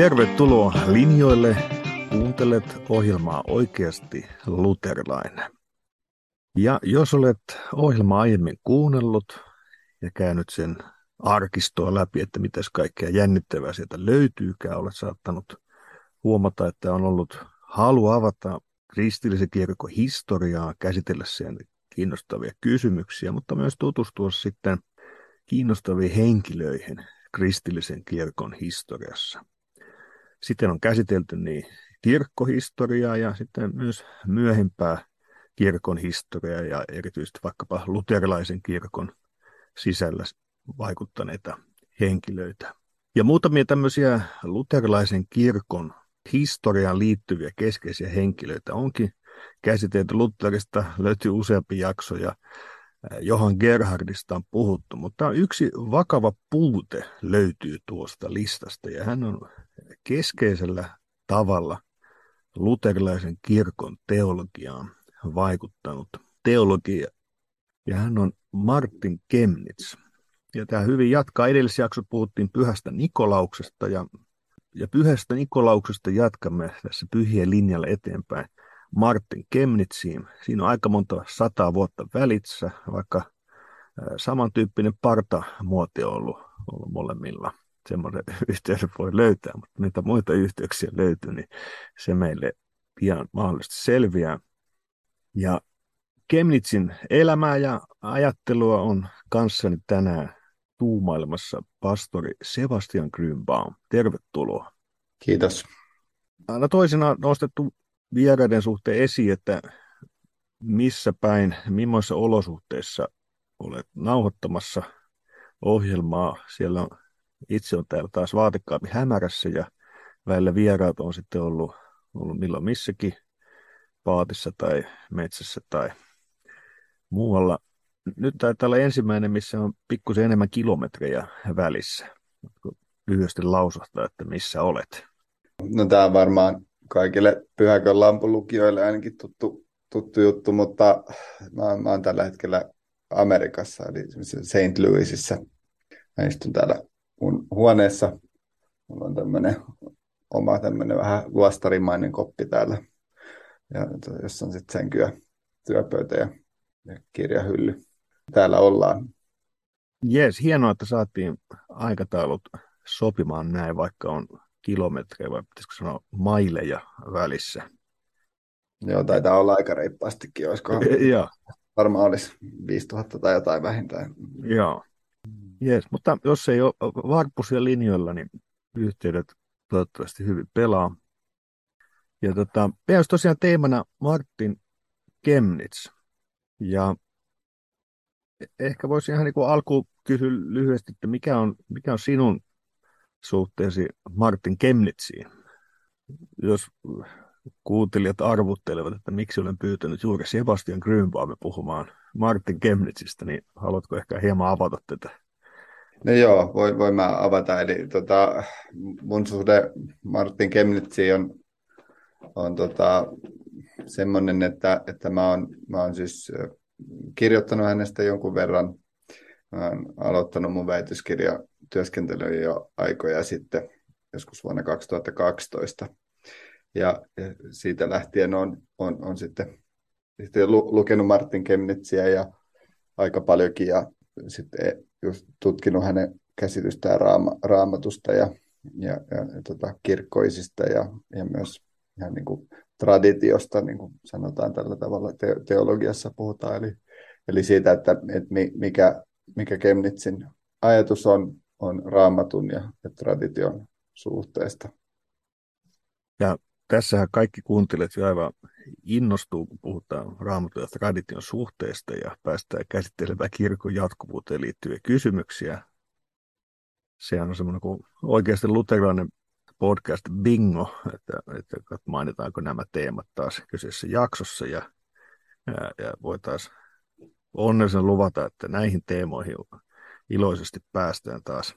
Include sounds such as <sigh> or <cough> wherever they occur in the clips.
Tervetuloa linjoille. Kuuntelet ohjelmaa oikeasti luterilainen. Ja jos olet ohjelmaa aiemmin kuunnellut ja käynyt sen arkistoa läpi, että mitäs kaikkea jännittävää sieltä löytyykään, olet saattanut huomata, että on ollut halu avata kristillisen kirkon historiaa, käsitellä sen kiinnostavia kysymyksiä, mutta myös tutustua sitten kiinnostaviin henkilöihin kristillisen kirkon historiassa. Sitten on käsitelty niin kirkkohistoriaa ja sitten myös myöhempää kirkon historiaa ja erityisesti vaikkapa luterilaisen kirkon sisällä vaikuttaneita henkilöitä. Ja muutamia tämmöisiä luterilaisen kirkon historiaan liittyviä keskeisiä henkilöitä onkin käsitelty. Lutherista löytyy useampi jakso ja Johan Gerhardista on puhuttu, mutta yksi vakava puute löytyy tuosta listasta ja hän on keskeisellä tavalla luterilaisen kirkon teologiaan vaikuttanut teologia ja hän on Martin Kemnitz. Ja tämä hyvin jatkaa. Edellisessä jaksossa puhuttiin pyhästä Nikolauksesta ja, ja pyhästä Nikolauksesta jatkamme tässä pyhien linjalla eteenpäin Martin Kemnitsiin. Siinä on aika monta sataa vuotta välissä, vaikka samantyyppinen partamuoti on ollut, ollut molemmilla. Semmoinen <laughs> yhteys voi löytää, mutta mitä muita yhteyksiä löytyy, niin se meille pian mahdollisesti selviää. Ja Kemnitsin elämää ja ajattelua on kanssani tänään tuumailemassa pastori Sebastian Grünbaum. Tervetuloa. Kiitos. Aina toisena nostettu vieraiden suhteen esiin, että missä päin, millaisissa olosuhteissa olet nauhoittamassa ohjelmaa. Siellä on, itse on täällä taas vaatekaappi hämärässä ja välillä vieraat on sitten ollut, ollut milloin missäkin paatissa tai metsässä tai muualla. Nyt taitaa olla ensimmäinen, missä on pikkusen enemmän kilometrejä välissä. Lyhyesti lausahtaa, että missä olet. No tämä on varmaan kaikille Pyhäkön lampulukijoille ainakin tuttu, tuttu juttu, mutta mä, mä oon tällä hetkellä Amerikassa, eli St. Louisissa. Mä istun täällä mun huoneessa. Mulla on tämmöinen oma tämmöinen vähän luostarimainen koppi täällä, ja, jossa on sitten sänkyä, työpöytä ja, ja kirjahylly. Täällä ollaan. Jees, hienoa, että saatiin aikataulut sopimaan näin, vaikka on kilometrejä vai pitäisikö sanoa maileja välissä. Joo, taitaa olla aika reippaastikin, olisiko Joo. varmaan olisi 5000 tai jotain vähintään. Joo, yes, mutta jos ei ole varppusia linjoilla, niin yhteydet toivottavasti hyvin pelaa. Ja tota, meillä tosiaan teemana Martin Kemnitz. Ja ehkä voisi ihan niin alkuun kysyä lyhyesti, että mikä on, mikä on sinun suhteesi Martin Kemnitsiin. Jos kuuntelijat arvuttelevat, että miksi olen pyytänyt juuri Sebastian Grünbaumin puhumaan Martin Kemnitsistä, niin haluatko ehkä hieman avata tätä? No joo, voi, voi mä avata. Eli tota, mun suhde Martin Kemnitsiin on, on tota, semmoinen, että, että mä oon, mä oon siis kirjoittanut hänestä jonkun verran. Mä oon aloittanut mun väitöskirja työskentely jo aikoja sitten, joskus vuonna 2012. Ja, siitä lähtien on, on, on sitten, sitten lukenut Martin Kemnitsiä ja aika paljonkin ja sitten just tutkinut hänen käsitystään raama, raamatusta ja, ja, ja, ja tota, kirkkoisista ja, ja myös ihan niin kuin traditiosta, niin kuin sanotaan tällä tavalla te, teologiassa puhutaan, eli, eli siitä, että, että mikä, mikä Kemnitsin ajatus on on raamatun ja, ja tradition suhteesta. Ja tässähän kaikki kuuntelijat jo aivan innostuu, kun puhutaan raamatun ja tradition suhteesta ja päästään käsittelemään kirkon jatkuvuuteen liittyviä kysymyksiä. Se on semmoinen kuin oikeasti luterilainen podcast bingo, että, että mainitaanko nämä teemat taas kyseessä jaksossa ja, ja, ja voitaisiin onnellisen luvata, että näihin teemoihin iloisesti päästään taas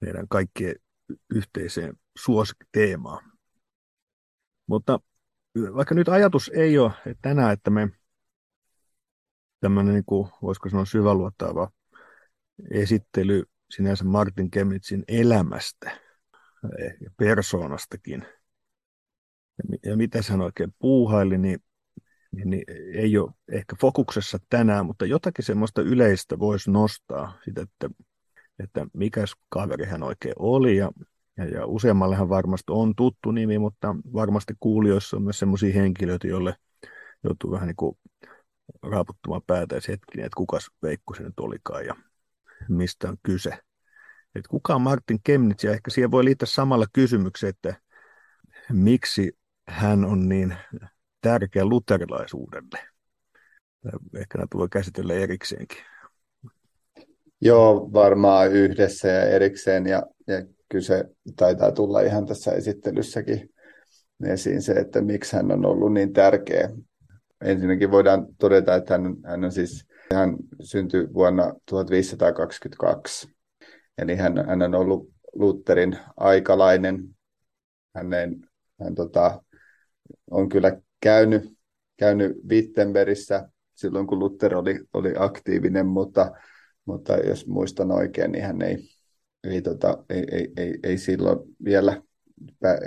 meidän kaikkien yhteiseen suosikkiteemaan. Mutta vaikka nyt ajatus ei ole että tänään, että me tämmöinen, niin kuin, voisiko sanoa syväluotaava esittely sinänsä Martin Kemnitzin elämästä ja persoonastakin. Ja, mitä hän oikein puuhaili, niin, niin, niin ei ole ehkä fokuksessa tänään, mutta jotakin semmoista yleistä voisi nostaa, sitä, että, että mikä kaveri hän oikein oli. Ja, ja, ja useammallehan varmasti on tuttu nimi, mutta varmasti kuulijoissa on myös semmoisia henkilöitä, joille joutuu vähän niin kuin raaputtamaan päätä hetkinen, että kukas Veikko se nyt olikaan ja mistä on kyse. Että kuka on Martin Kemnitz ja ehkä siihen voi liittää samalla kysymyksen, että miksi hän on niin tärkeä luterilaisuudelle. Ehkä näitä voi käsitellä erikseenkin. Joo, varmaan yhdessä ja erikseen ja, ja kyllä se taitaa tulla ihan tässä esittelyssäkin esiin se, että miksi hän on ollut niin tärkeä ensinnäkin voidaan todeta, että hän, hän on siis hän syntyi vuonna 1522. Eli hän, hän on ollut Lutherin aikalainen. Hänen, hän tota, on kyllä käynyt, käynyt Wittenbergissä silloin, kun Luther oli, oli aktiivinen, mutta, mutta jos muistan oikein, niin hän ei, ei, tota, ei, ei, ei, ei silloin vielä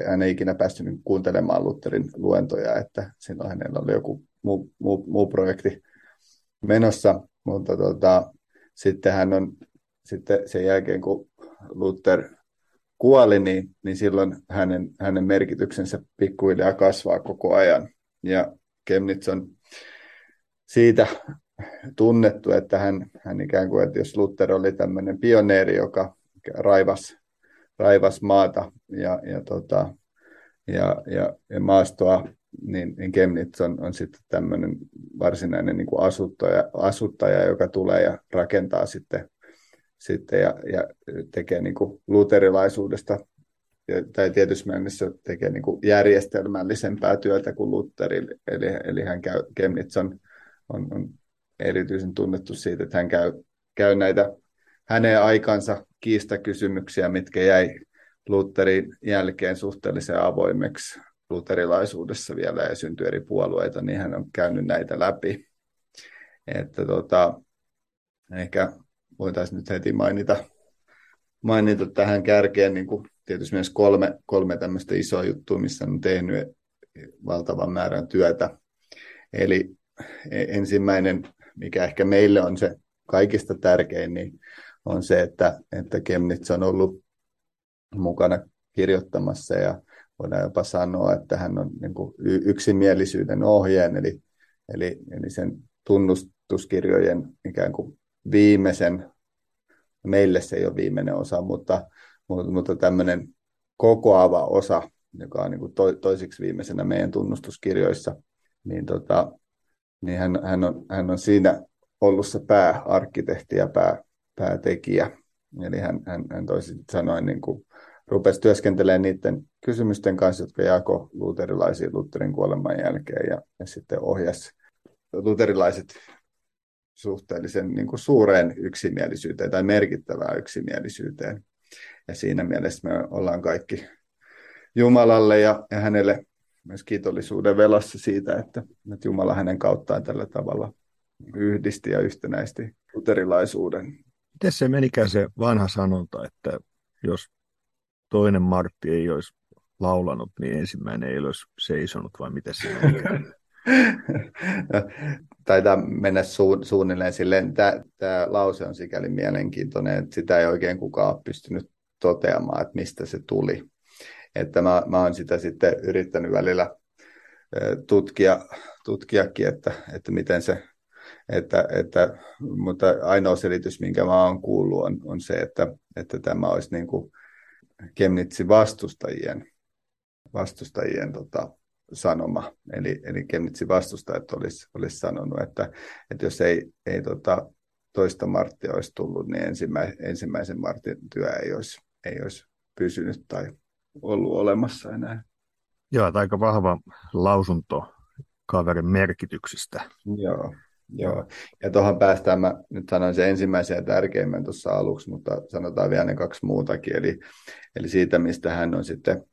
hän ei ikinä päässyt kuuntelemaan Lutherin luentoja, että silloin hänellä oli joku muu, muu, muu projekti menossa, mutta tota, sitten hän on sitten sen jälkeen, kun Luther kuoli, niin, niin silloin hänen, hänen merkityksensä pikkuhiljaa kasvaa koko ajan. Ja Kemnitz on siitä tunnettu, että hän, hän ikään kuin, että jos Luther oli tämmöinen pioneeri, joka raivas, raivas maata ja, ja, tota, ja, ja, ja maastoa niin, niin Chemnitz on, on sitten tämmöinen varsinainen niin kuin asuttaja, asuttaja, joka tulee ja rakentaa sitten, sitten ja, ja tekee niin kuin luterilaisuudesta tai tietysti mielessä tekee niin kuin järjestelmällisempää työtä kuin Luther, eli, eli hän käy, Chemnitz on, on, on erityisen tunnettu siitä, että hän käy, käy näitä hänen aikansa kiistakysymyksiä, mitkä jäi Lutherin jälkeen suhteellisen avoimeksi luterilaisuudessa vielä ja syntyi eri puolueita, niin hän on käynyt näitä läpi. Että tota, ehkä voitaisiin nyt heti mainita, mainita tähän kärkeen niin kuin tietysti myös kolme, kolme tämmöistä isoa juttua, missä on tehnyt valtavan määrän työtä. Eli e, ensimmäinen, mikä ehkä meille on se kaikista tärkein, niin on se, että, että Kemnitz on ollut mukana kirjoittamassa ja voidaan jopa sanoa, että hän on niin kuin yksimielisyyden ohjeen, eli, eli, eli sen tunnustuskirjojen ikään kuin viimeisen, meille se ei ole viimeinen osa, mutta, mutta, mutta tämmöinen kokoava osa, joka on niin kuin to, toisiksi viimeisenä meidän tunnustuskirjoissa, niin, tota, niin hän, hän, on, hän on siinä ollut se pääarkkitehti ja pää, päätekijä. Eli hän, hän, hän toisin sanoen niin kuin rupesi työskentelemään niiden kysymysten kanssa, jotka jako luterilaisia Lutherin kuoleman jälkeen ja, ja sitten ohjasi luterilaiset suhteellisen niin kuin suureen yksimielisyyteen tai merkittävään yksimielisyyteen. Ja siinä mielessä me ollaan kaikki Jumalalle ja, ja hänelle myös kiitollisuuden velassa siitä, että, että Jumala hänen kauttaan tällä tavalla yhdisti ja yhtenäisti luterilaisuuden. Miten se menikään se vanha sanonta, että jos toinen Martti ei olisi laulanut, niin ensimmäinen ei olisi seisonut, vai mitä se? <laughs> Taitaa mennä su- suunnilleen silleen. Tämä lause on sikäli mielenkiintoinen, että sitä ei oikein kukaan ole pystynyt toteamaan, että mistä se tuli. Että mä, mä oon sitä sitten yrittänyt välillä tutkia, tutkiakin, että, että miten se, että, että, mutta ainoa selitys, minkä mä oon kuullut, on, on se, että, että tämä olisi niin kuin Kemnitsin vastustajien, vastustajien tota, sanoma. Eli, eli Kemnitsin vastustajat olisi, olisi sanonut, että, että jos ei, ei tota, toista Marttia olisi tullut, niin ensimmä, ensimmäisen Martin työ ei olisi, ei olisi pysynyt tai ollut olemassa enää. Joo, aika vahva lausunto kaverin merkityksestä. Joo, Joo, ja tuohon päästään, mä nyt sanoin se ensimmäisen ja tärkeimmän tuossa aluksi, mutta sanotaan vielä ne kaksi muutakin. Eli, eli siitä, mistä hän on sitten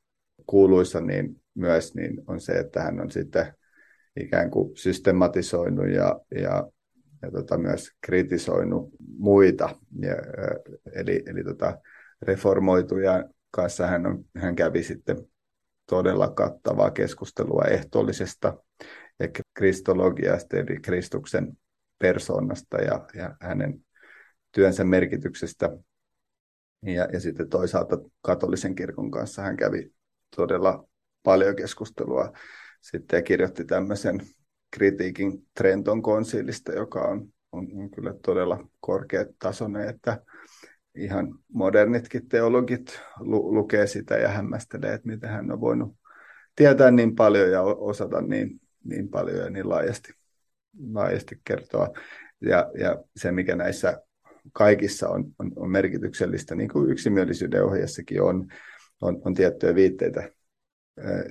kuuluissa, niin myös niin on se, että hän on sitten ikään kuin systematisoinut ja, ja, ja tota myös kritisoinut muita, ja, eli, eli tota reformoituja kanssa hän, on, hän kävi sitten todella kattavaa keskustelua ehtoollisesta ja kristologiasta, eli Kristuksen persoonasta ja, ja hänen työnsä merkityksestä. Ja, ja sitten toisaalta katolisen kirkon kanssa hän kävi todella paljon keskustelua sitten ja kirjoitti tämmöisen kritiikin Trenton konsiilista, joka on, on, on kyllä todella korkeatasoinen, että ihan modernitkin teologit lu- lukee sitä ja hämmästelee, että miten hän on voinut tietää niin paljon ja osata niin, niin paljon ja niin laajasti, laajasti kertoa. Ja, ja se, mikä näissä kaikissa on, on, on merkityksellistä, niin kuin yksimielisyyden ohjassakin on, on, on tiettyjä viitteitä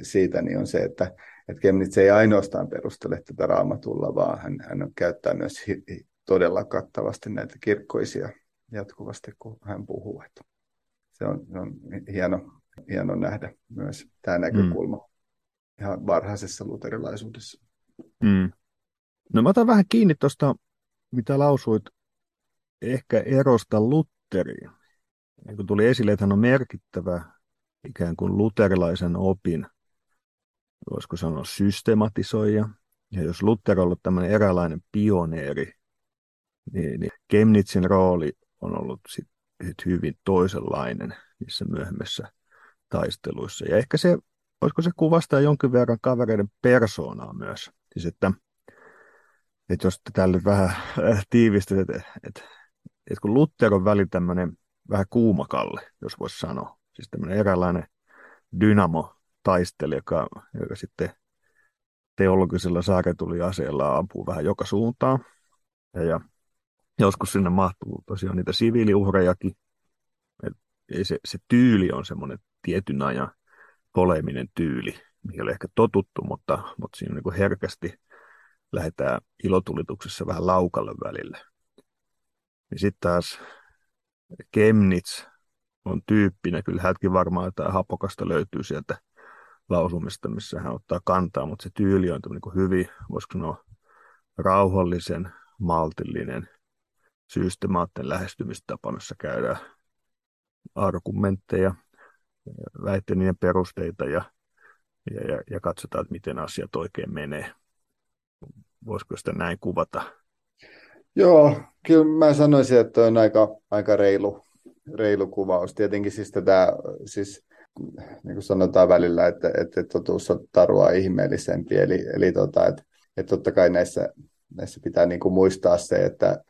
siitä, niin on se, että, että Kemnitz ei ainoastaan perustele tätä raamatulla, vaan hän, hän käyttää myös hi, todella kattavasti näitä kirkkoisia jatkuvasti, kun hän puhuu. Että se on, se on hieno, hieno nähdä myös tämä näkökulma mm. Ihan varhaisessa luterilaisuudessa. Mm. No mä otan vähän kiinni tuosta, mitä lausuit ehkä erosta Lutteriin. Niin kun tuli esille, että hän on merkittävä ikään kuin luterilaisen opin, voisiko sanoa systematisoija. Ja jos Luther on ollut tämmöinen eräänlainen pioneeri, niin, niin Kemnitzin rooli on ollut sit, sit hyvin toisenlainen niissä myöhemmissä taisteluissa. Ja ehkä se, voisiko se kuvastaa jonkin verran kavereiden persoonaa myös. Siis että, että jos tälle vähän tiivistä, että, että, että kun Luther on väli tämmöinen vähän kuumakalle, jos voisi sanoa, siis tämmöinen eräänlainen dynamo taistelija, joka, joka sitten teologisella saaretuliaseella ampuu vähän joka suuntaan. Ja, ja joskus sinne mahtuu tosiaan niitä siviiliuhrejakin. Et se, se tyyli on semmoinen tietyn ajan poleminen tyyli, mikä oli ehkä totuttu, mutta, mutta siinä niin herkästi lähdetään ilotulituksessa vähän laukalle välille. Ja sitten taas Kemnitz on tyyppinä, kyllä hänkin varmaan että hapokasta löytyy sieltä lausumista, missä hän ottaa kantaa, mutta se tyyli on niin hyvin, voisiko sanoa, rauhallisen, maltillinen, systemaattinen lähestymistapa, missä käydään argumentteja, väitteiden perusteita ja, ja, ja, ja katsotaan, että miten asiat oikein menee. Voisiko sitä näin kuvata? Joo, kyllä mä sanoisin, että on aika, aika reilu, reilu kuvaus. Tietenkin siis tätä, siis niin kuin sanotaan välillä, että, että totuus on tarua ihmeellisempi. Eli, eli tota, että, että totta kai näissä, näissä pitää niin kuin muistaa se, että,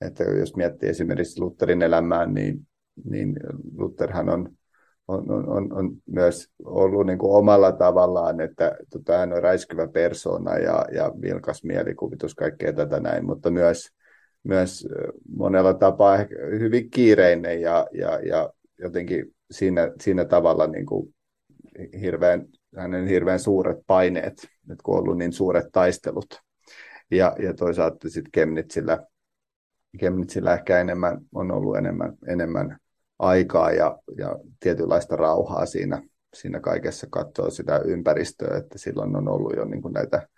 että jos miettii esimerkiksi Lutherin elämää, niin, niin Lutherhan on, on, on, on, on myös ollut niin kuin omalla tavallaan, että tota, hän on räiskyvä persona ja, ja vilkas mielikuvitus, kaikkea tätä näin, mutta myös, myös monella tapaa hyvin kiireinen ja, ja, ja jotenkin siinä, siinä tavalla niin kuin hirveän, hänen hirveän suuret paineet, nyt kun on ollut niin suuret taistelut. Ja, ja toisaalta sitten Kemnitsillä, Kemnitsillä ehkä enemmän, on ollut enemmän, enemmän aikaa ja, ja tietynlaista rauhaa siinä, siinä kaikessa katsoa sitä ympäristöä, että silloin on ollut jo niin kuin näitä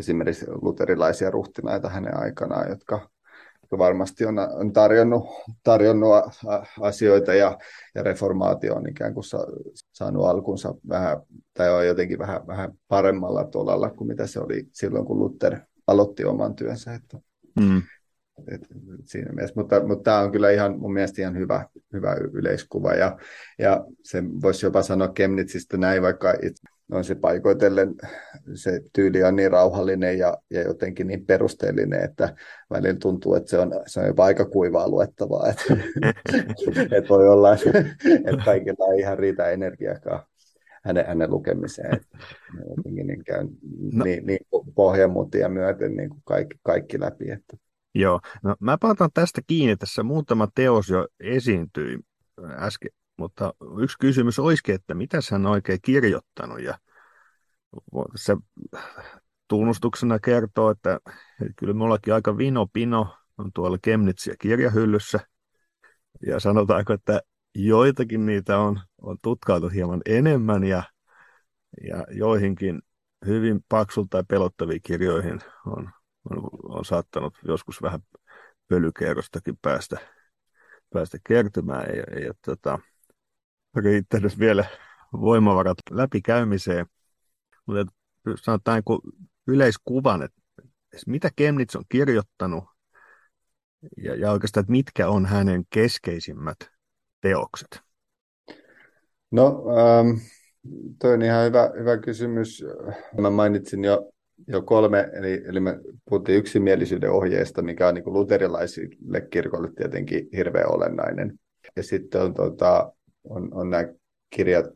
esimerkiksi luterilaisia ruhtinaita hänen aikanaan, jotka, varmasti on, on tarjonnut, tarjonnut asioita ja, ja reformaatio on ikään kuin sa, saanut alkunsa vähän, tai on jotenkin vähän, vähän paremmalla tolalla kuin mitä se oli silloin, kun Luther aloitti oman työnsä. Että, mm. Et, siinä mielessä. Mutta, mutta tämä on kyllä ihan mun mielestä ihan hyvä, hyvä yleiskuva ja, ja se voisi jopa sanoa Kemnitsistä näin, vaikka itse on se paikoitellen, se tyyli on niin rauhallinen ja, ja jotenkin niin perusteellinen, että välillä tuntuu, että se on, se on jopa aika kuivaa luettavaa, että, <laughs> että voi olla, että kaikilla ei ihan riitä energiakaan hänen, hänen lukemiseen. Jotenkin niin, käy, no. niin, niin pohjamutia myöten niin kuin kaikki, kaikki läpi. Että. Joo, no mä palataan tästä kiinni. Tässä muutama teos jo esiintyi äsken mutta yksi kysymys olisikin, että mitä hän on oikein kirjoittanut ja se tunnustuksena kertoo, että kyllä minullakin aika vino pino on tuolla Kemnitsiä kirjahyllyssä ja sanotaanko, että joitakin niitä on, on tutkailtu hieman enemmän ja, ja joihinkin hyvin paksulta tai pelottaviin kirjoihin on, on, on saattanut joskus vähän pölykerrostakin päästä, päästä kertymään. Ja, ja, tota, riittänyt vielä voimavarat läpikäymiseen. Mutta sanotaan niin yleiskuvan, että mitä Kemnitz on kirjoittanut ja, ja oikeastaan, että mitkä on hänen keskeisimmät teokset? No, ähm, toi on ihan hyvä, hyvä kysymys. Mä mainitsin jo, jo kolme, eli, eli me puhuttiin yksimielisyyden ohjeesta, mikä on niin luterilaisille kirkolle tietenkin hirveän olennainen. Ja sitten on, tota, on, on nämä kirjat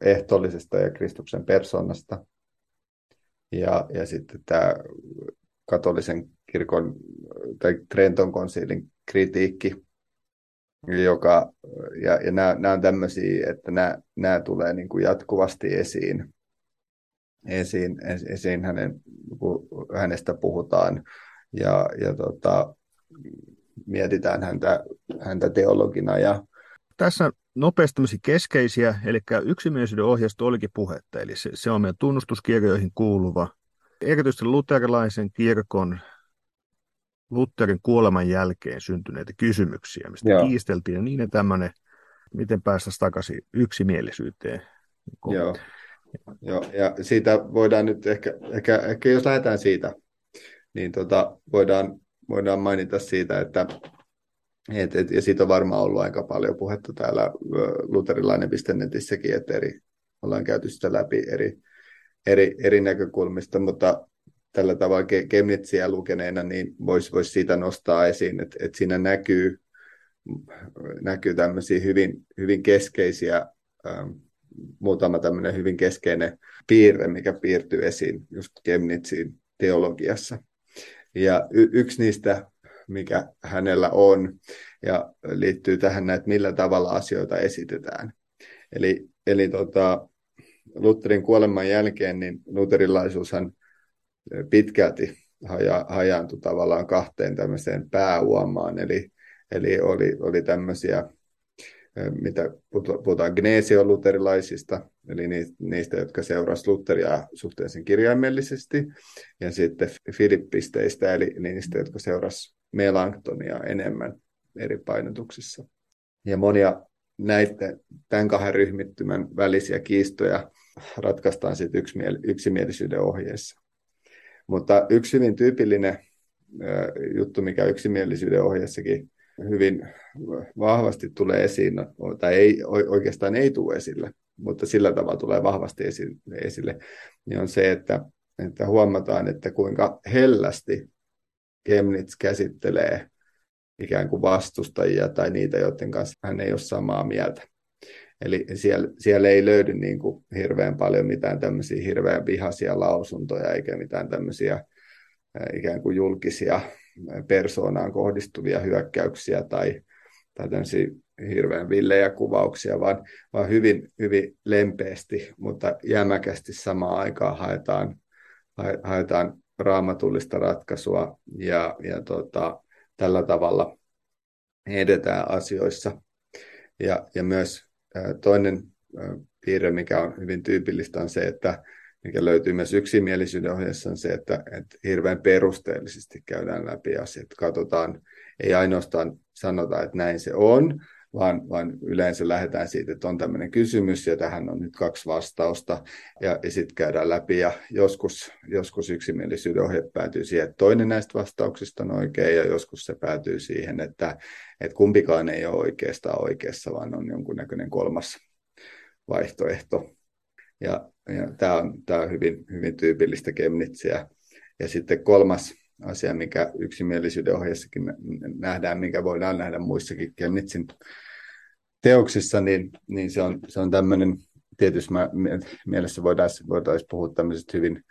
ehtoollisesta ja Kristuksen persoonasta. Ja, ja sitten tämä katolisen kirkon tai Trenton konsiilin kritiikki, joka, ja, ja nämä, nämä on tämmöisiä, että nämä, nämä tulee niin kuin jatkuvasti esiin, esiin, esiin hänen, kun hänestä puhutaan ja, ja tota, mietitään häntä, häntä teologina. Ja... Tässä nopeasti keskeisiä, eli yksimielisyyden ohjeisto olikin puhetta, eli se, se on meidän tunnustuskirjoihin kuuluva. Erityisesti luterilaisen kirkon Lutherin kuoleman jälkeen syntyneitä kysymyksiä, mistä Joo. kiisteltiin, ja niin tämmöinen, miten päästäisiin takaisin yksimielisyyteen. Joo. Joo, ja siitä voidaan nyt ehkä, ehkä, ehkä jos lähdetään siitä, niin tota, voidaan, voidaan mainita siitä, että et, et, ja siitä on varmaan ollut aika paljon puhetta täällä luterilainen.netissäkin, että eri, ollaan käyty sitä läpi eri, eri, eri näkökulmista, mutta tällä tavalla Kemnitsiä lukeneena, niin voisi vois siitä nostaa esiin, että, että siinä näkyy, näkyy tämmöisiä hyvin, hyvin keskeisiä, ähm, muutama tämmöinen hyvin keskeinen piirre, mikä piirtyy esiin just Kemnitsiin teologiassa. Ja y- yksi niistä, mikä hänellä on, ja liittyy tähän, että millä tavalla asioita esitetään. Eli, eli tota, Lutherin kuoleman jälkeen niin luterilaisuushan pitkälti haja, hajaantui tavallaan kahteen tämmöiseen pääuomaan, eli, eli oli, oli tämmöisiä, mitä puhutaan gneesioluterilaisista, eli niistä, jotka seurasivat Lutheria suhteellisen kirjaimellisesti, ja sitten filippisteistä, eli niistä, jotka seurasivat Melanktonia enemmän eri painotuksissa. Ja monia näiden, tämän kahden ryhmittymän välisiä kiistoja ratkaistaan sitten yksimielisyyden ohjeessa. Mutta yksi hyvin tyypillinen juttu, mikä yksimielisyyden ohjeessakin hyvin vahvasti tulee esiin, tai ei, oikeastaan ei tule esille, mutta sillä tavalla tulee vahvasti esille, niin on se, että, että huomataan, että kuinka hellästi Kemnitz käsittelee ikään kuin vastustajia tai niitä, joiden kanssa hän ei ole samaa mieltä. Eli siellä, siellä ei löydy niin kuin hirveän paljon mitään tämmöisiä hirveän vihaisia lausuntoja eikä mitään tämmöisiä ikään kuin julkisia persoonaan kohdistuvia hyökkäyksiä tai, tai tämmöisiä hirveän villejä kuvauksia, vaan, vaan hyvin, hyvin lempeästi, mutta jämäkästi samaan aikaan haetaan, haetaan raamatullista ratkaisua ja, ja tota, tällä tavalla edetään asioissa. Ja, ja myös Toinen piirre, mikä on hyvin tyypillistä, on se, että mikä löytyy myös yksimielisyyden ohjeessa, on se, että, että hirveän perusteellisesti käydään läpi asiat. Katsotaan, ei ainoastaan sanota, että näin se on, vaan, vaan yleensä lähdetään siitä, että on tämmöinen kysymys ja tähän on nyt kaksi vastausta ja, ja sitten käydään läpi ja joskus, joskus yksimielisyyden ohje päätyy siihen, että toinen näistä vastauksista on oikein ja joskus se päätyy siihen, että, että kumpikaan ei ole oikeastaan oikeassa, vaan on jonkunnäköinen kolmas vaihtoehto. Ja, ja tämä on, tämä on hyvin, hyvin tyypillistä Kemnitsiä. Ja sitten kolmas asia, mikä yksimielisyyden ohjeessakin nähdään, mikä voidaan nähdä muissakin Kemnitsin teoksissa, niin, niin se on, se on tämmöinen, tietysti mielessä voitaisiin voitais puhua tämmöisestä hyvin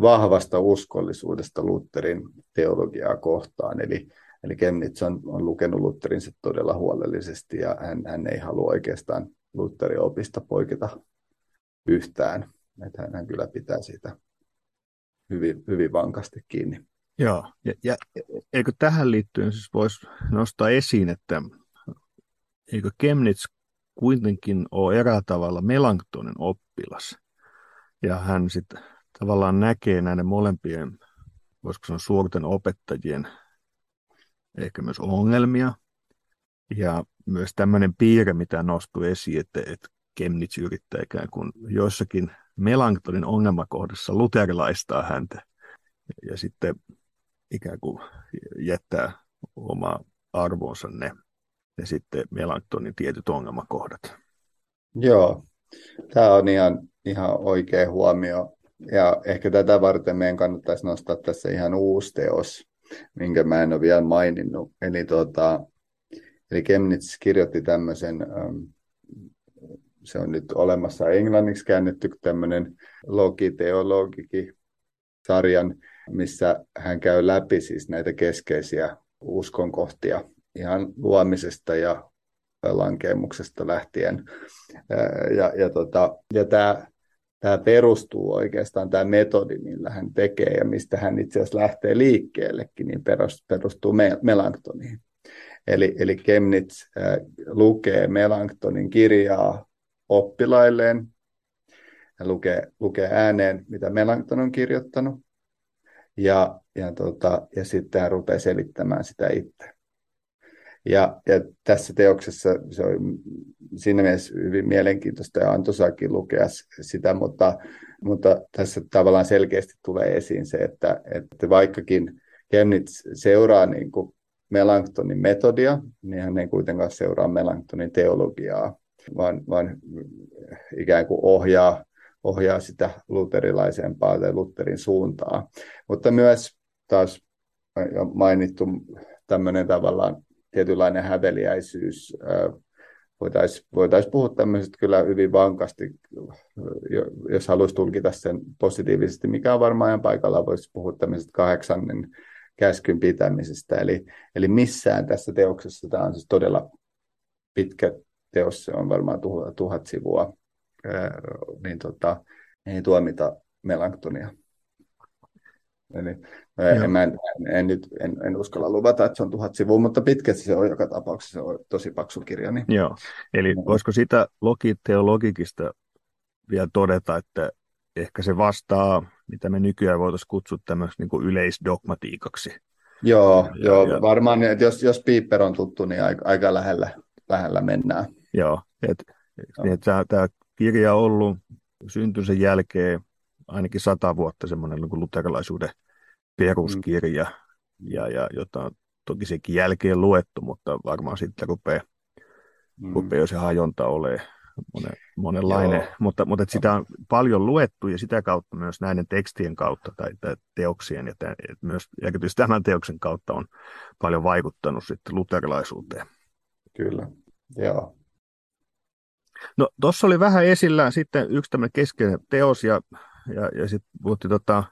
vahvasta uskollisuudesta Lutherin teologiaa kohtaan. Eli, eli Kemnitz on, on lukenut Lutherinsa todella huolellisesti ja hän, hän ei halua oikeastaan Lutherin opista poiketa yhtään. Että hän, kyllä pitää siitä hyvin, hyvin vankasti kiinni. Joo, ja, ja eikö tähän liittyen siis voisi nostaa esiin, että eikö Kemnitz kuitenkin ole eräällä tavalla Melanktonin oppilas? Ja hän sitten tavallaan näkee näiden molempien, voisiko sanoa suurten opettajien ehkä myös ongelmia. Ja myös tämmöinen piirre, mitä nostui esiin, että, että Kemnitz yrittää ikään kuin joissakin Melanktonin ongelmakohdassa luterilaistaa häntä ja sitten ikään kuin jättää oma arvonsa ne ja sitten Melanktonin tietyt ongelmakohdat. Joo, tämä on ihan, ihan oikea huomio. Ja ehkä tätä varten meidän kannattaisi nostaa tässä ihan uusi teos, minkä mä en ole vielä maininnut. Eli, tuota, eli Kemnitz kirjoitti tämmöisen, ähm, se on nyt olemassa englanniksi käännetty tämmöinen logiteologiki sarjan, missä hän käy läpi siis näitä keskeisiä uskonkohtia ihan luomisesta ja lankemuksesta lähtien. Ja, ja, tota, ja tämä, tämä perustuu oikeastaan, tämä metodi, millä hän tekee ja mistä hän itse asiassa lähtee liikkeellekin, niin perustuu Melanktoniin. Eli, eli Kemnitz äh, lukee Melanktonin kirjaa oppilailleen, ja lukee, lukee ääneen, mitä Melankton on kirjoittanut, ja, ja, tota, ja sitten hän rupeaa selittämään sitä itse. Ja, ja tässä teoksessa se on siinä mielessä hyvin mielenkiintoista ja antosaakin lukea sitä, mutta, mutta tässä tavallaan selkeästi tulee esiin se, että, että vaikkakin Kemnitz seuraa niin kuin Melanktonin metodia, niin hän ei kuitenkaan seuraa Melanktonin teologiaa, vaan, vaan ikään kuin ohjaa, ohjaa sitä luterilaisempaa tai Lutherin suuntaa. Mutta myös taas mainittu tämmöinen tavallaan tietynlainen häveliäisyys. Voitaisiin voitais puhua tämmöisestä kyllä hyvin vankasti, jos haluaisi tulkita sen positiivisesti, mikä on varmaan ajan paikalla, voisi puhua tämmöisestä kahdeksannen käskyn pitämisestä. Eli, eli missään tässä teoksessa, tämä on siis todella pitkä teos, se on varmaan tuhat, tuhat sivua, niin tota, ei tuomita melanktonia. Eli en, en, en, nyt, en, en uskalla luvata, että se on tuhat sivua, mutta pitkästi se on joka tapauksessa se on tosi paksu kirja. Niin... Joo, eli voisiko sitä logiteologikista vielä todeta, että ehkä se vastaa, mitä me nykyään voitaisiin kutsua tämmöistä niin yleisdogmatiikaksi. Joo, ja, joo ja, varmaan, että jos, jos Piper on tuttu, niin aika, aika lähellä, lähellä mennään. Joo, että et, tämä kirja on ollut syntymisen jälkeen ainakin sata vuotta semmoinen niin luterilaisuuden peruskirja, mm. ja, ja, jota on toki sekin jälkeen luettu, mutta varmaan sitten rupeaa, mm. rupeaa se hajonta olemaan monen, monenlainen. Joo. Mutta, mutta että sitä on paljon luettu ja sitä kautta myös näiden tekstien kautta tai, tai teoksien ja tämän, myös erityisesti tämän teoksen kautta on paljon vaikuttanut sitten luterilaisuuteen. Kyllä, joo. No tuossa oli vähän esillä sitten yksi tämmöinen keskeinen teos ja ja, ja sitten puhuttiin tota,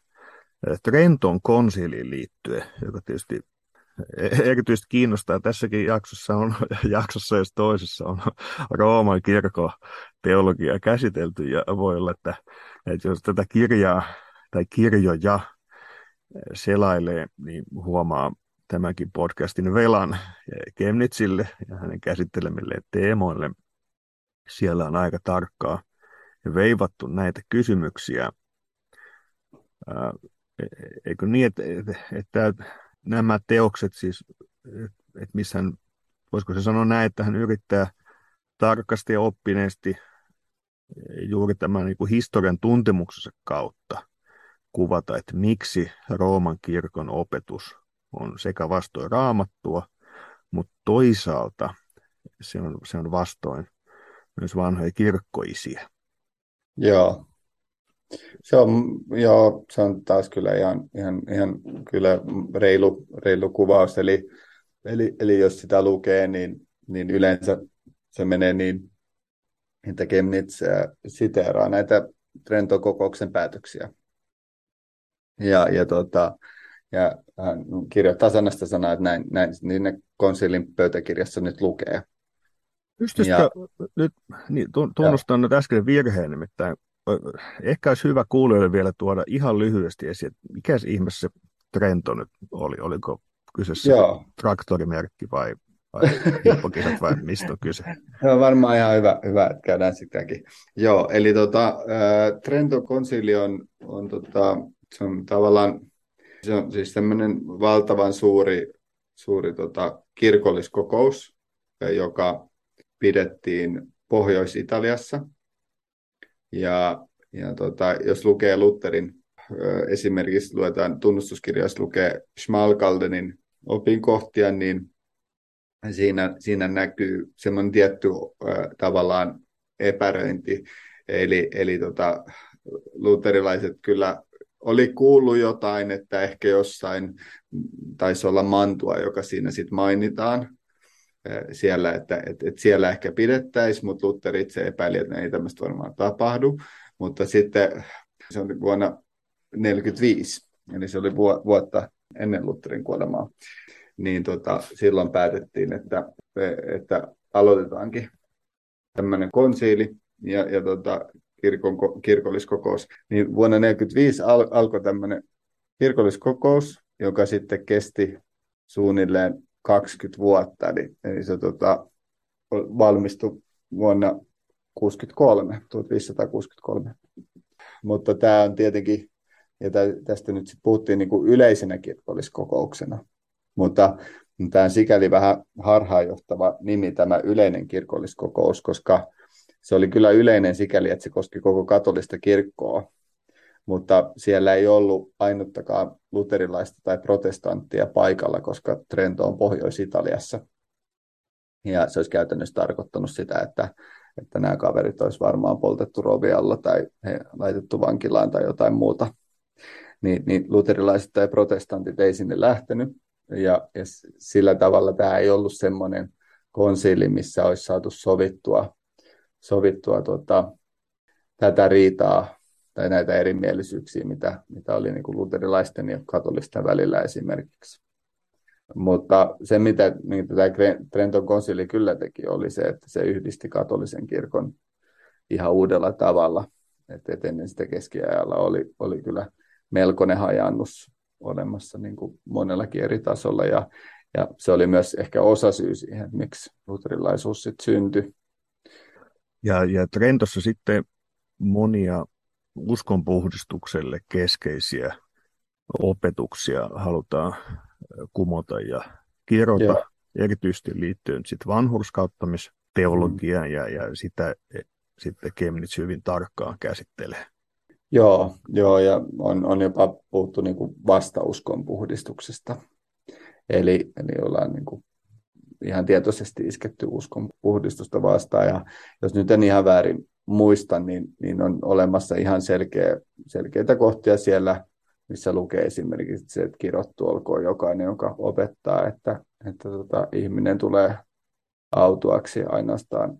Trenton konsiliin liittyen, joka tietysti erityisesti kiinnostaa. Tässäkin jaksossa on, <laughs> jaksossa jos toisessa on <laughs> Rooman kirkon teologia käsitelty ja voi olla, että, että jos tätä kirjaa tai kirjoja selailee, niin huomaa tämänkin podcastin velan Kemnitsille ja hänen käsittelemilleen teemoille. Siellä on aika tarkkaa veivattu näitä kysymyksiä. E, eikö niin, että, että nämä teokset siis, että missä hän, voisiko se sanoa näin, että hän yrittää tarkasti ja oppineesti juuri tämän niin kuin historian tuntemuksensa kautta kuvata, että miksi Rooman kirkon opetus on sekä vastoin raamattua, mutta toisaalta se on, se on vastoin myös vanhoja kirkkoisia. Joo, se on, joo, se on taas kyllä ihan, ihan, ihan kyllä reilu, reilu kuvaus. Eli, eli, eli jos sitä lukee, niin, niin yleensä se menee niin, että Kemnitz siteeraa näitä Trento-kokouksen päätöksiä. Ja, ja, tota, ja hän kirjoittaa sanasta sanaa, että näin, näin niin ne konsilin pöytäkirjassa nyt lukee. Pystyisikö ja, nyt, niin, tunnustan nyt äsken virheen, nimittäin ehkä olisi hyvä kuulijoille vielä tuoda ihan lyhyesti esiin, että mikä ihmeessä se Trento nyt oli? Oliko kyseessä Joo. traktorimerkki vai, vai <laughs> hippokisat vai mistä on kyse? Se on varmaan ihan hyvä, hyvä että käydään sitäkin. Joo, eli tota, Trento konsili on, on, tota, se on tavallaan se on siis tämmöinen valtavan suuri, suuri tota, kirkolliskokous, joka pidettiin Pohjois-Italiassa. Ja, ja tota, jos lukee Lutherin, esimerkiksi luetaan tunnustuskirjoissa lukee Schmalkaldenin opinkohtia, niin siinä, siinä näkyy semmoinen tietty tavallaan epäröinti. Eli, eli tota, luterilaiset kyllä oli kuullut jotain, että ehkä jossain taisi olla mantua, joka siinä sitten mainitaan siellä, että et, et siellä ehkä pidettäisiin, mutta Luther itse epäili, että ei tämmöistä varmaan tapahdu. Mutta sitten se on vuonna 1945, eli se oli vuotta ennen Lutherin kuolemaa, niin tota, silloin päätettiin, että, että aloitetaankin tämmöinen konsiili ja, ja tota, kirkon, kirkolliskokous. Niin vuonna 1945 al, alkoi tämmöinen kirkolliskokous, joka sitten kesti suunnilleen 20 vuotta, eli, eli se tota, valmistui vuonna 63, 1563. Mutta tämä on tietenkin, ja tästä nyt sit puhuttiin niin kuin yleisenä kirkolliskokouksena, mutta tämä on sikäli vähän harhaanjohtava nimi, tämä yleinen kirkolliskokous, koska se oli kyllä yleinen sikäli, että se koski koko katolista kirkkoa, mutta siellä ei ollut ainuttakaan luterilaista tai protestanttia paikalla, koska Trento on Pohjois-Italiassa. Ja se olisi käytännössä tarkoittanut sitä, että, että nämä kaverit olisi varmaan poltettu rovialla tai he laitettu vankilaan tai jotain muuta. Niin, niin luterilaiset tai protestantit ei sinne lähtenyt. Ja, ja sillä tavalla tämä ei ollut semmoinen konsili, missä olisi saatu sovittua, sovittua tuota, tätä riitaa tai näitä erimielisyyksiä, mitä, mitä oli niin kuin luterilaisten ja katolisten välillä esimerkiksi. Mutta se, mitä niin tämä Trenton konsili kyllä teki, oli se, että se yhdisti katolisen kirkon ihan uudella tavalla. Että ennen sitä keskiajalla oli, oli kyllä melkoinen hajannus olemassa niin kuin monellakin eri tasolla. Ja, ja se oli myös ehkä osa syy siihen, miksi luterilaisuus sitten syntyi. Ja, ja Trentossa sitten monia uskonpuhdistukselle keskeisiä opetuksia halutaan kumota ja kirota, Joo. erityisesti liittyen sitten vanhurskauttamisteologiaan mm. ja, ja sitä e, sitten Kemnitz hyvin tarkkaan käsittelee. Joo, joo ja on, on jopa puhuttu niin kuin vastauskon puhdistuksesta. Eli, eli ollaan niin kuin ihan tietoisesti isketty uskon puhdistusta vastaan. Ja jos nyt en ihan väärin muista, niin, niin on olemassa ihan selkeä, selkeitä kohtia siellä, missä lukee esimerkiksi se, että kirottu olkoon jokainen, joka opettaa, että, että tota, ihminen tulee autuaksi ainoastaan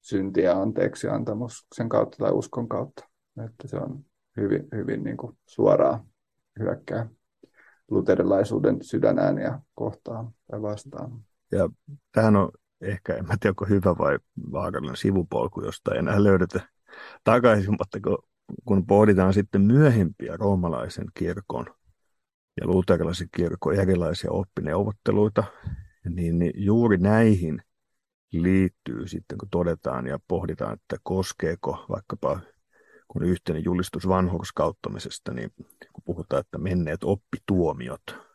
syntiä anteeksi antamuksen kautta tai uskon kautta. Että se on hyvin, hyvin niin kuin suoraan hyökkää luterilaisuuden sydänääniä kohtaan tai vastaan. Ja tähän on ehkä, en mä tiedä, onko hyvä vai vaarallinen sivupolku, josta ei enää löydetä takaisin, mutta kun, pohditaan sitten myöhempiä roomalaisen kirkon ja luterilaisen kirkon erilaisia oppineuvotteluita, niin, niin juuri näihin liittyy sitten, kun todetaan ja pohditaan, että koskeeko vaikkapa kun yhteinen julistus vanhurskauttamisesta, niin kun puhutaan, että menneet oppituomiot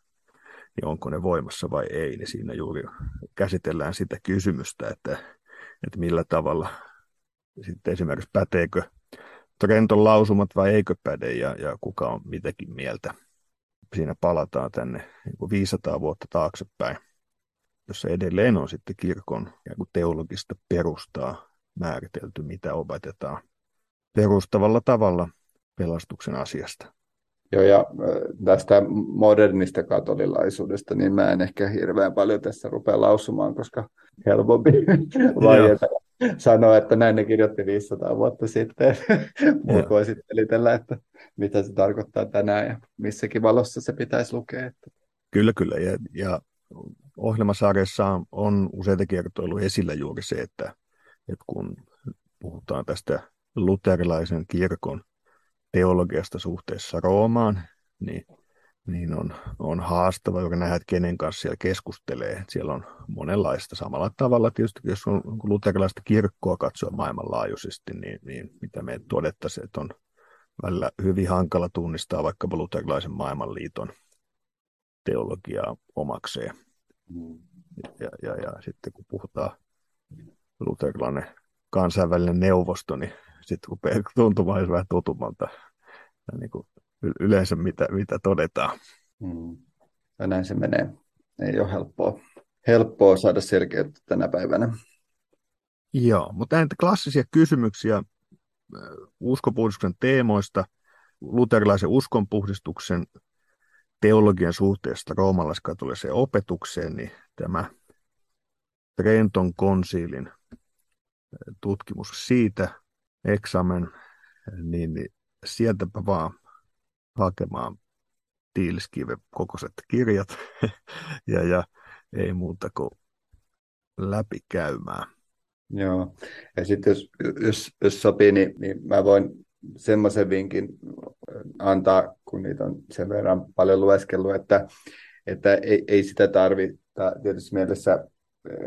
niin onko ne voimassa vai ei, niin siinä juuri käsitellään sitä kysymystä, että, että millä tavalla sitten esimerkiksi päteekö Trenton lausumat vai eikö päde ja, ja kuka on mitäkin mieltä. Siinä palataan tänne niin 500 vuotta taaksepäin, jossa edelleen on sitten kirkon teologista perustaa määritelty, mitä opetetaan perustavalla tavalla pelastuksen asiasta. Joo, ja tästä modernista katolilaisuudesta, niin mä en ehkä hirveän paljon tässä rupea lausumaan, koska helpompi vaieta sanoa, että näin ne kirjoitti 500 vuotta sitten. Muut voi sitten selitellä, että mitä se tarkoittaa tänään ja missäkin valossa se pitäisi lukea. Että. Kyllä, kyllä. Ja, ja ohjelmasarjassa on useita kertoja ollut esillä juuri se, että, että kun puhutaan tästä luterilaisen kirkon teologiasta suhteessa Roomaan, niin, niin on, on haastava juuri nähdä, että kenen kanssa siellä keskustelee. Siellä on monenlaista samalla tavalla. Tietysti jos on luterilaista kirkkoa katsoa maailmanlaajuisesti, niin, niin mitä me todettaisiin, että on välillä hyvin hankala tunnistaa vaikkapa luterilaisen maailmanliiton teologiaa omakseen. Ja, ja, ja sitten kun puhutaan luterilainen kansainvälinen neuvosto, niin sitten rupeaa tuntumaan vähän tutummalta niin kuin yleensä mitä, mitä todetaan. Mm. Ja näin se menee. Ei ole helppoa, helppoa saada selkeyttä tänä päivänä. Joo, mutta näitä klassisia kysymyksiä uskopuhdistuksen teemoista, luterilaisen uskonpuhdistuksen teologian suhteesta roomalaiskatoliseen opetukseen, niin tämä Trenton konsiilin tutkimus siitä, eksamen, niin, niin sieltäpä vaan hakemaan tiiliskiven kokoiset kirjat <laughs> ja, ja ei muuta kuin läpikäymään. Joo, ja sitten jos, jos, jos sopii, niin, niin mä voin semmoisen vinkin antaa, kun niitä on sen verran paljon lueskellut, että, että ei, ei sitä tarvita tietysti mielessä,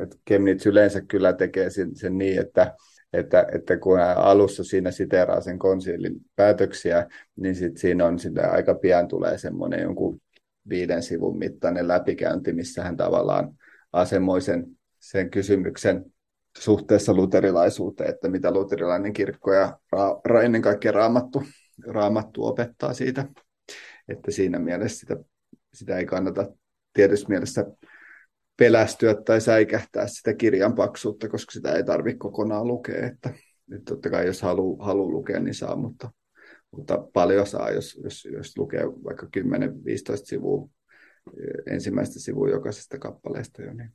että Kemnitz yleensä kyllä tekee sen, sen niin, että, että, että kun hän alussa siinä siteeraa sen konsiilin päätöksiä, niin sit siinä on sitä aika pian tulee semmoinen jonkun viiden sivun mittainen läpikäynti, missä hän tavallaan asemoi sen, sen kysymyksen suhteessa luterilaisuuteen, että mitä luterilainen kirkko ja ra, ra, ennen kaikkea raamattu, raamattu opettaa siitä. Että siinä mielessä sitä, sitä ei kannata tietysti mielessä pelästyä tai säikähtää sitä kirjan paksuutta, koska sitä ei tarvitse kokonaan lukea. Että nyt totta kai jos haluaa halu lukea, niin saa, mutta, mutta paljon saa, jos, jos, jos lukee vaikka 10-15 sivua ensimmäistä sivua jokaisesta kappaleesta jo. Niin.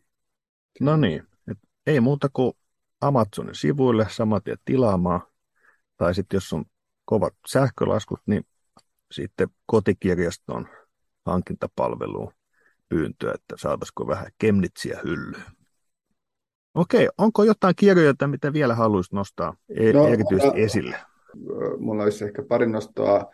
No niin, ei muuta kuin Amazonin sivuille tien tilaamaan. Tai sitten jos on kovat sähkölaskut, niin sitten kotikirjaston hankintapalveluun pyyntöä, että saataisiko vähän kemnitsiä hyllyyn. Okei, onko jotain kirjoja, mitä vielä haluaisit nostaa e- no, erityisesti äh, esille? Mulla olisi ehkä pari nostoa.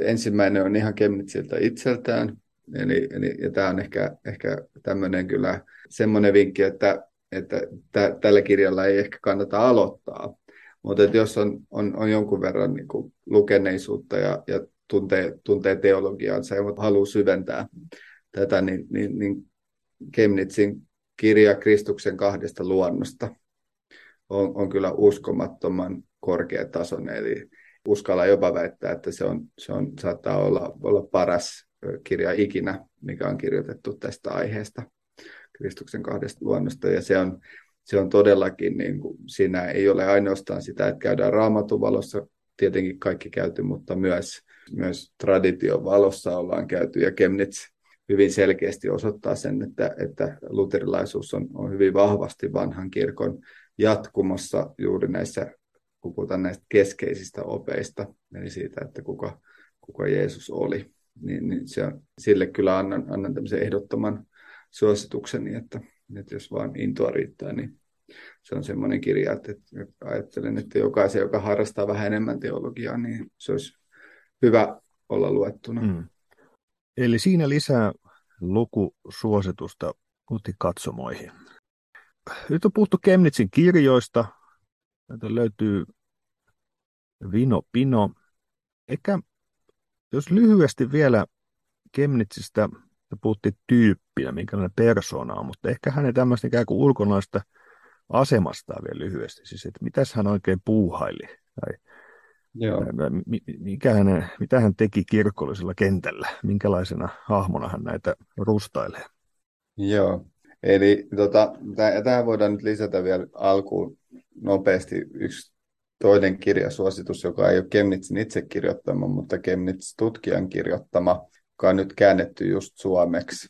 Ensimmäinen on ihan Kemnitsiltä itseltään. Eli, eli, ja tämä on ehkä, ehkä tämmöinen kyllä semmoinen vinkki, että että tä, tällä kirjalla ei ehkä kannata aloittaa. Mutta jos on, on, on jonkun verran niin kuin lukeneisuutta ja, ja tuntee, tuntee teologiaansa ja haluaa syventää tätä, niin, niin, niin Kemnitzin kirja Kristuksen kahdesta luonnosta on, on kyllä uskomattoman korkeatasoinen. Eli uskalla jopa väittää, että se, on, se on, saattaa olla, olla paras kirja ikinä, mikä on kirjoitettu tästä aiheesta. Kristuksen kahdesta luonnosta, ja se on, se on todellakin, niin kuin, siinä ei ole ainoastaan sitä, että käydään raamatun valossa, tietenkin kaikki käyty, mutta myös, myös tradition valossa ollaan käyty, ja Kemnitz hyvin selkeästi osoittaa sen, että, että luterilaisuus on, on hyvin vahvasti vanhan kirkon jatkumossa juuri näissä, kun puhutaan näistä keskeisistä opeista, eli siitä, että kuka, kuka Jeesus oli, niin, niin se sille kyllä annan, annan tämmöisen ehdottoman suositukseni, että, että jos vaan intoa riittää, niin se on semmoinen kirja, että, että ajattelen, että jokaisen, joka harrastaa vähän enemmän teologiaa, niin se olisi hyvä olla luettuna. Mm. Eli siinä lisää lukusuositusta kotikatsomoihin. Nyt on puhuttu Kemnitsin kirjoista. Näitä löytyy Vino Pino. Eikä, jos lyhyesti vielä Kemnitsistä puhuttiin tyyppinä, minkälainen persona on, mutta ehkä hänen tämmöistä ikään kuin ulkonaista asemastaan vielä lyhyesti. Siis, että mitäs hän oikein puuhaili tai Joo. Mikä hänen, mitä hän teki kirkollisella kentällä, minkälaisena hahmona hän näitä rustailee. Joo, eli tota, tähän voidaan nyt lisätä vielä alkuun nopeasti yksi toinen kirjasuositus, joka ei ole Kemnitsin itse kirjoittama, mutta Kemnits tutkijan kirjoittama, joka on nyt käännetty just suomeksi.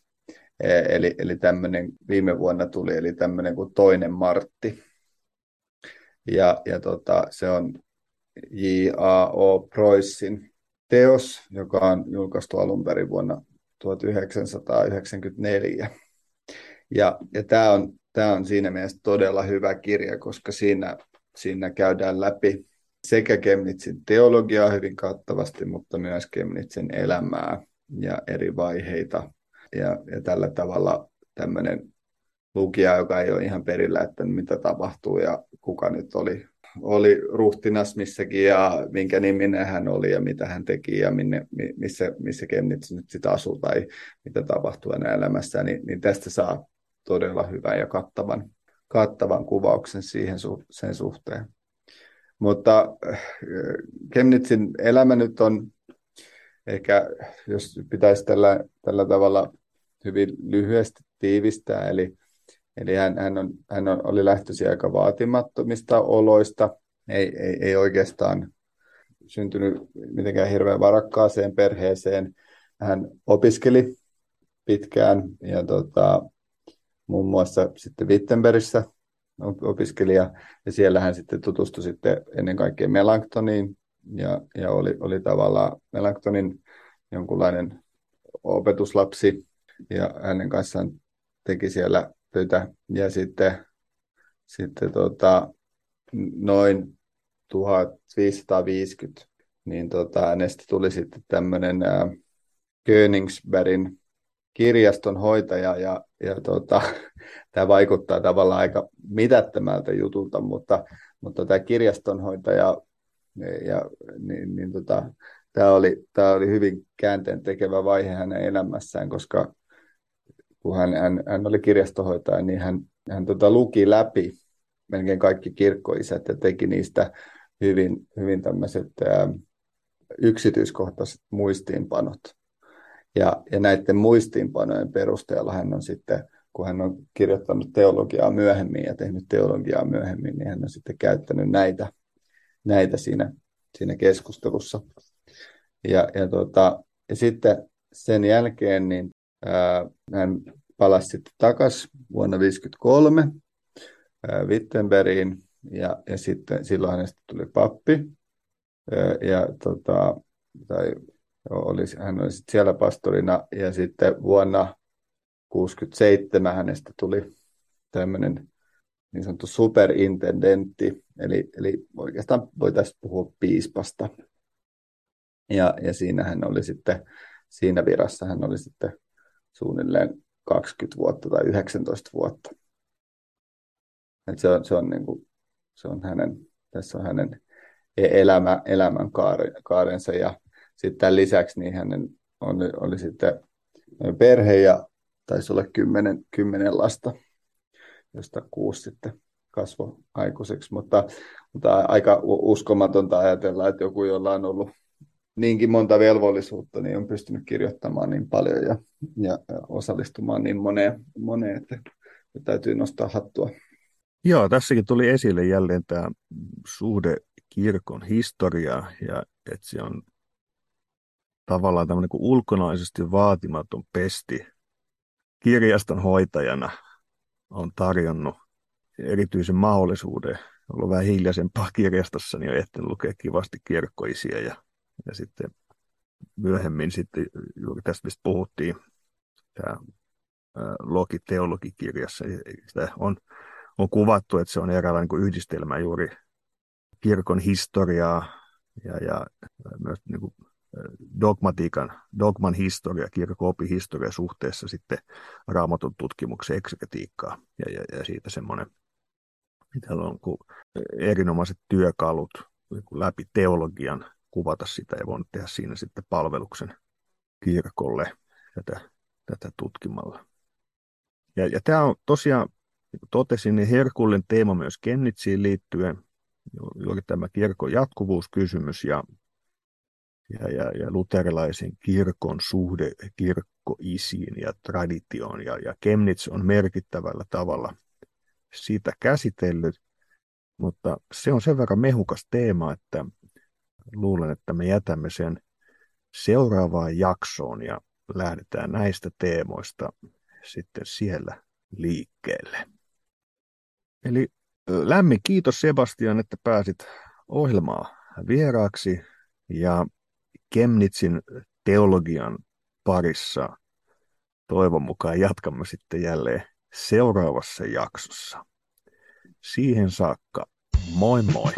E, eli, eli tämmöinen viime vuonna tuli, eli tämmöinen kuin Toinen Martti. Ja, ja tota, se on J.A.O. Proissin teos, joka on julkaistu alun perin vuonna 1994. Ja, ja tämä on, tämä on siinä mielessä todella hyvä kirja, koska siinä, siinä käydään läpi sekä Kemnitsin teologiaa hyvin kattavasti, mutta myös Kemnitsin elämää ja eri vaiheita. Ja, ja tällä tavalla tämmöinen lukija, joka ei ole ihan perillä, että mitä tapahtuu ja kuka nyt oli, oli ruhtinas missäkin ja minkä niminen hän oli ja mitä hän teki ja minne, missä, missä Kemnitz nyt sitten asuu tai mitä tapahtuu hänen elämässään, niin, niin tästä saa todella hyvän ja kattavan, kattavan kuvauksen siihen sen suhteen. Mutta Kemnitsin elämä nyt on ehkä, jos pitäisi tällä, tällä tavalla hyvin lyhyesti tiivistää, eli, eli hän, hän, on, hän on, oli lähtöisin aika vaatimattomista oloista, ei, ei, ei oikeastaan syntynyt mitenkään hirveän varakkaaseen perheeseen. Hän opiskeli pitkään ja tota, muun muassa sitten Wittenbergissä opiskelija, ja siellä hän sitten tutustui sitten ennen kaikkea Melanktoniin, ja, ja oli, oli tavallaan Melanktonin jonkunlainen opetuslapsi, ja hänen kanssaan teki siellä töitä, ja sitten, sitten tota, noin 1550, niin tota, hänestä tuli sitten tämmöinen Königsbergin kirjaston hoitaja ja, ja tota, <laughs> tämä vaikuttaa tavallaan aika mitättömältä jutulta, mutta, mutta tämä kirjastonhoitaja ja, niin, niin tota, tämä, oli, tämä oli hyvin käänteen tekevä vaihe hänen elämässään, koska kun hän, hän, hän oli kirjastonhoitaja, niin hän, hän tota, luki läpi melkein kaikki kirkkoisät ja teki niistä hyvin, hyvin tämmöiset ää, yksityiskohtaiset muistiinpanot. Ja, ja näiden muistiinpanojen perusteella hän on sitten, kun hän on kirjoittanut teologiaa myöhemmin ja tehnyt teologiaa myöhemmin, niin hän on sitten käyttänyt näitä, näitä siinä, siinä keskustelussa. Ja, ja, tota, ja sitten sen jälkeen niin, hän palasi sitten takaisin vuonna 1953 Wittenbergiin ja, ja sitten silloin hänestä tuli pappi. Ja, tota, tai oli, hän oli siellä pastorina ja sitten vuonna 1967 hänestä tuli tämmöinen niin sanottu superintendentti, eli, eli oikeastaan voitaisiin puhua piispasta. Ja, ja siinä hän oli sitten, siinä virassa hän oli sitten suunnilleen 20 vuotta tai 19 vuotta. Et se on, se on, niin kuin, se on hänen, tässä on hänen elämä, elämän kaarensa ja sitten lisäksi niin hänen oli, oli sitten perhe ja taisi olla kymmenen, kymmenen lasta, josta kuusi sitten kasvoi aikuiseksi, mutta, mutta aika uskomatonta ajatella, että joku, jolla on ollut niinkin monta velvollisuutta, niin on pystynyt kirjoittamaan niin paljon ja, ja osallistumaan niin moneen, moneen että täytyy nostaa hattua. Joo, tässäkin tuli esille jälleen tämä suhde kirkon historiaa ja että se on tavallaan tämmöinen kuin ulkonaisesti vaatimaton pesti kirjaston hoitajana on tarjonnut erityisen mahdollisuuden olla vähän hiljaisempaa kirjastossa, niin on ehtinyt lukea kivasti kirkkoisia ja, ja sitten myöhemmin sitten juuri tästä, mistä puhuttiin, tämä Loki teologikirjassa, sitä on, on kuvattu, että se on eräänlainen niin yhdistelmä juuri kirkon historiaa ja, ja myös niin kuin dogmatiikan, dogman historia, kirkko historia suhteessa sitten raamatun tutkimuksen eksegetiikkaa ja, ja, ja siitä semmoinen, mitä on kuin erinomaiset työkalut läpi teologian kuvata sitä ja voinut tehdä siinä sitten palveluksen kirkolle tätä, tätä tutkimalla. Ja, ja tämä on tosiaan, niin kuin totesin, niin herkullinen teema myös Kennitsiin liittyen, juuri tämä kirkon jatkuvuuskysymys ja ja, ja, ja luterilaisen kirkon suhde kirkkoisiin ja traditioon. Ja, ja Kemnitz on merkittävällä tavalla sitä käsitellyt, mutta se on sen verran mehukas teema, että luulen, että me jätämme sen seuraavaan jaksoon ja lähdetään näistä teemoista sitten siellä liikkeelle. Eli lämmin kiitos Sebastian, että pääsit ohjelmaa vieraaksi ja Kemnitsin teologian parissa toivon mukaan jatkamme sitten jälleen seuraavassa jaksossa. Siihen saakka, moi moi!